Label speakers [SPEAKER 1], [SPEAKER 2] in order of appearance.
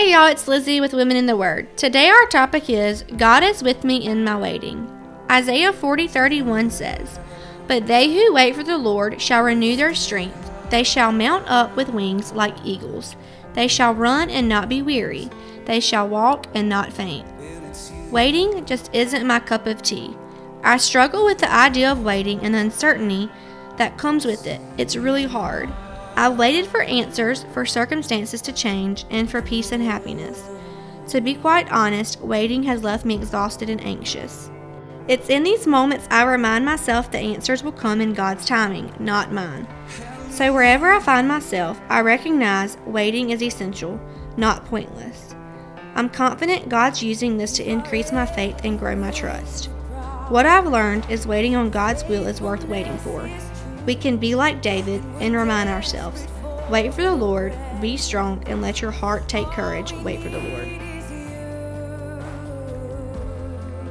[SPEAKER 1] Hey y'all, it's Lizzie with Women in the Word. Today our topic is God is with me in my waiting. Isaiah 40:31 says, "But they who wait for the Lord shall renew their strength. They shall mount up with wings like eagles. They shall run and not be weary. They shall walk and not faint." Waiting just isn't my cup of tea. I struggle with the idea of waiting and the uncertainty that comes with it. It's really hard. I waited for answers, for circumstances to change, and for peace and happiness. To be quite honest, waiting has left me exhausted and anxious. It's in these moments I remind myself the answers will come in God's timing, not mine. So wherever I find myself, I recognize waiting is essential, not pointless. I'm confident God's using this to increase my faith and grow my trust. What I've learned is waiting on God's will is worth waiting for. We can be like David and remind ourselves wait for the Lord, be strong, and let your heart take courage. Wait for the Lord.